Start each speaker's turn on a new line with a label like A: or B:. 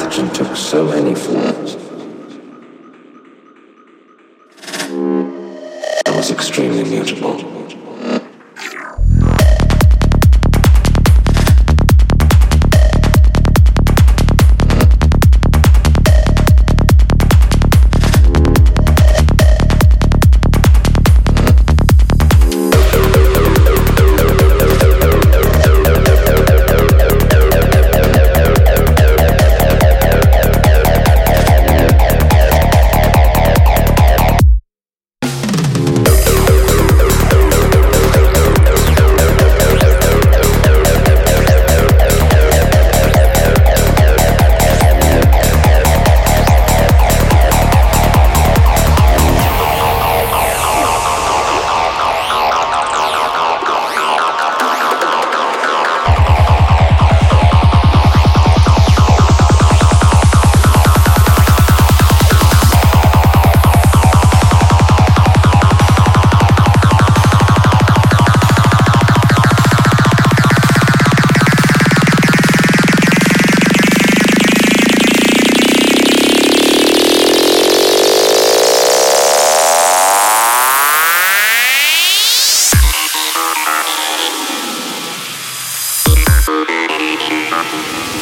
A: pathogen took so many forms. I was extremely mutable. Yeah.